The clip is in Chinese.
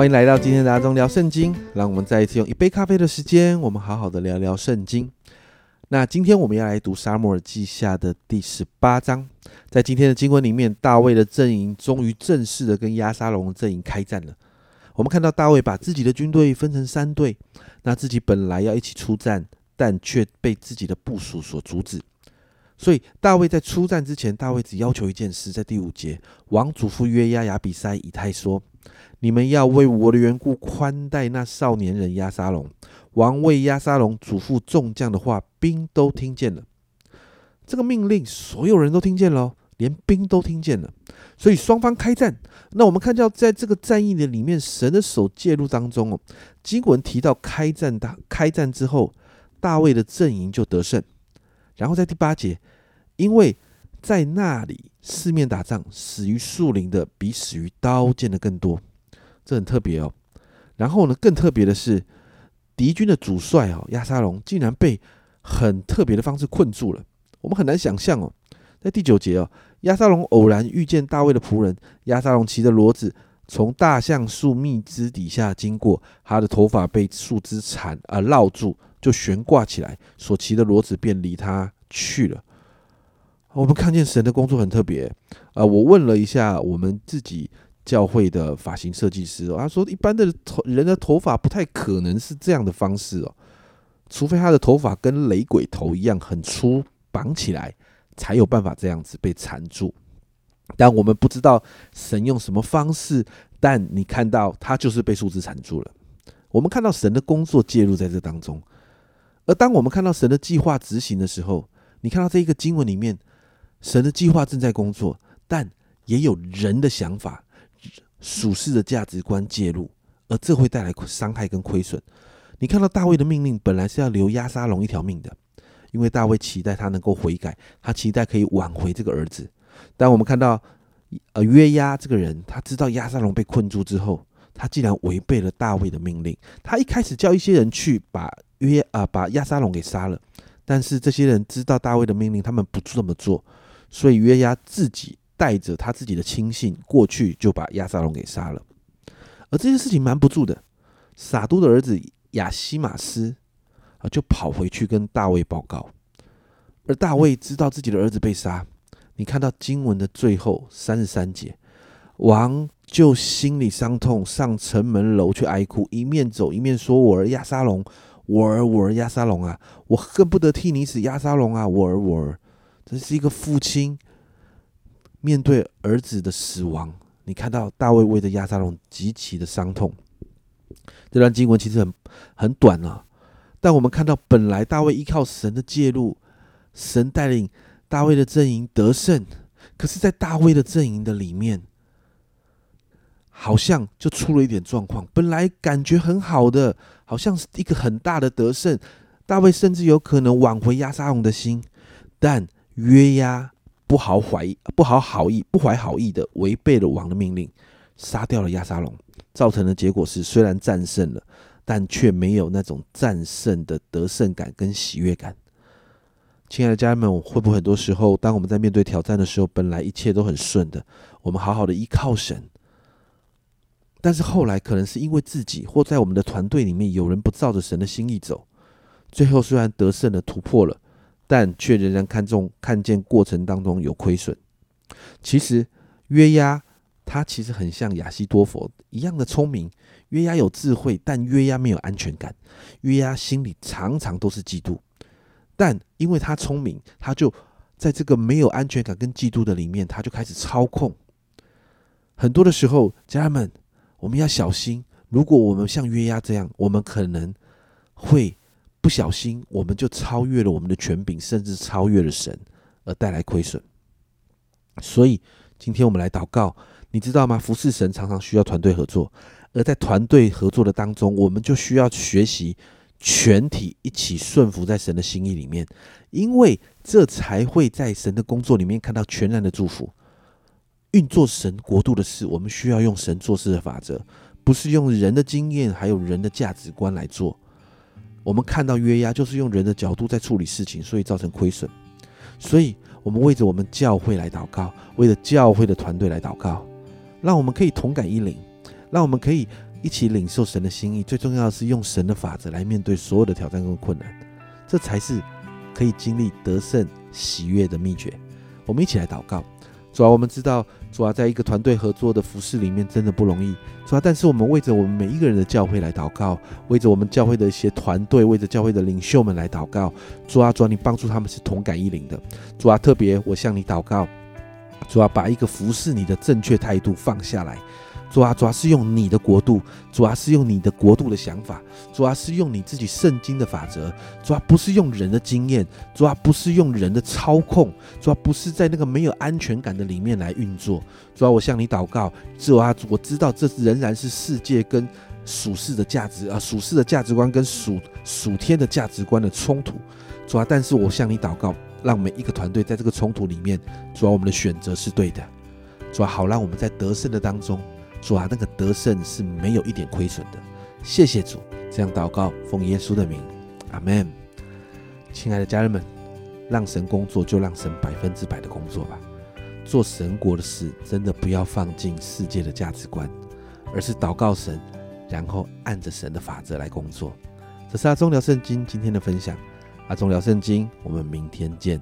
欢迎来到今天的阿忠聊圣经，让我们再一次用一杯咖啡的时间，我们好好的聊聊圣经。那今天我们要来读沙漠耳记下的第十八章，在今天的经文里面，大卫的阵营终于正式的跟亚沙龙阵营开战了。我们看到大卫把自己的军队分成三队，那自己本来要一起出战，但却被自己的部署所阻止。所以大卫在出战之前，大卫只要求一件事，在第五节，王祖父约押亚比塞以太说：“你们要为我的缘故宽待那少年人亚沙龙。”王为亚沙龙祖父众将的话，兵都听见了。这个命令，所有人都听见了，连兵都听见了。所以双方开战。那我们看到，在这个战役的里面，神的手介入当中哦。经文提到开战，大开战之后，大卫的阵营就得胜。然后在第八节。因为在那里四面打仗，死于树林的比死于刀剑的更多，这很特别哦。然后呢，更特别的是，敌军的主帅哦亚沙龙竟然被很特别的方式困住了。我们很难想象哦，在第九节哦，亚沙龙偶然遇见大卫的仆人亚沙龙骑着骡子从大橡树密枝底下经过，他的头发被树枝缠啊绕住，就悬挂起来，所骑的骡子便离他去了。我们看见神的工作很特别，啊，我问了一下我们自己教会的发型设计师，他说一般的头人的头发不太可能是这样的方式哦，除非他的头发跟雷鬼头一样很粗，绑起来才有办法这样子被缠住。但我们不知道神用什么方式，但你看到他就是被树枝缠住了。我们看到神的工作介入在这当中，而当我们看到神的计划执行的时候，你看到这一个经文里面。神的计划正在工作，但也有人的想法、属世的价值观介入，而这会带来伤害跟亏损。你看到大卫的命令本来是要留亚沙龙一条命的，因为大卫期待他能够悔改，他期待可以挽回这个儿子。但我们看到，呃，约押这个人，他知道亚沙龙被困住之后，他竟然违背了大卫的命令。他一开始叫一些人去把约啊把亚沙龙给杀了，但是这些人知道大卫的命令，他们不这么做。所以约押自己带着他自己的亲信过去，就把亚撒龙给杀了。而这件事情瞒不住的，撒都的儿子亚西马斯啊，就跑回去跟大卫报告。而大卫知道自己的儿子被杀，你看到经文的最后三十三节，王就心里伤痛，上城门楼去哀哭，一面走一面说：“我儿亚沙龙，我儿我儿亚沙龙啊，我恨不得替你死，亚沙龙啊，我儿我儿。”这是一个父亲面对儿子的死亡，你看到大卫为着亚沙龙极其的伤痛。这段经文其实很很短啊，但我们看到本来大卫依靠神的介入，神带领大卫的阵营得胜，可是，在大卫的阵营的里面，好像就出了一点状况。本来感觉很好的，好像是一个很大的得胜，大卫甚至有可能挽回亚沙龙的心，但。约押不好怀疑，不好好意，不怀好意的违背了王的命令，杀掉了亚沙龙，造成的结果是，虽然战胜了，但却没有那种战胜的得胜感跟喜悦感。亲爱的家人们，会不会很多时候，当我们在面对挑战的时候，本来一切都很顺的，我们好好的依靠神，但是后来可能是因为自己或在我们的团队里面有人不照着神的心意走，最后虽然得胜了，突破了。但却仍然看重看见过程当中有亏损。其实约押他其实很像亚西多佛一样的聪明。约押有智慧，但约押没有安全感。约押心里常常都是嫉妒，但因为他聪明，他就在这个没有安全感跟嫉妒的里面，他就开始操控。很多的时候，家人们，我们要小心。如果我们像约押这样，我们可能会。不小心，我们就超越了我们的权柄，甚至超越了神，而带来亏损。所以，今天我们来祷告，你知道吗？服侍神常常需要团队合作，而在团队合作的当中，我们就需要学习全体一起顺服在神的心意里面，因为这才会在神的工作里面看到全然的祝福。运作神国度的事，我们需要用神做事的法则，不是用人的经验还有人的价值观来做。我们看到约押就是用人的角度在处理事情，所以造成亏损。所以，我们为着我们教会来祷告，为了教会的团队来祷告，让我们可以同感一灵，让我们可以一起领受神的心意。最重要的是用神的法则来面对所有的挑战跟困难，这才是可以经历得胜喜悦的秘诀。我们一起来祷告。主要我们知道，主要在一个团队合作的服饰里面真的不容易。主要，但是我们为着我们每一个人的教会来祷告，为着我们教会的一些团队，为着教会的领袖们来祷告。主啊，主啊，你帮助他们是同感一灵的。主啊，特别我向你祷告，主啊，把一个服侍你的正确态度放下来。主啊，主要是用你的国度，主要是用你的国度的想法，主要是用你自己圣经的法则，主要不是用人的经验，主要不是用人的操控，主要不是在那个没有安全感的里面来运作。主要我向你祷告，主啊，我知道这仍然是世界跟属世的价值啊，属世的价值观跟属属天的价值观的冲突。主啊，但是我向你祷告，让每一个团队在这个冲突里面，主要我们的选择是对的，主要好让我们在得胜的当中。主啊，那个得胜是没有一点亏损的。谢谢主，这样祷告，奉耶稣的名，阿门。亲爱的家人们，让神工作，就让神百分之百的工作吧。做神国的事，真的不要放进世界的价值观，而是祷告神，然后按着神的法则来工作。这是阿忠聊圣经今天的分享。阿忠聊圣经，我们明天见。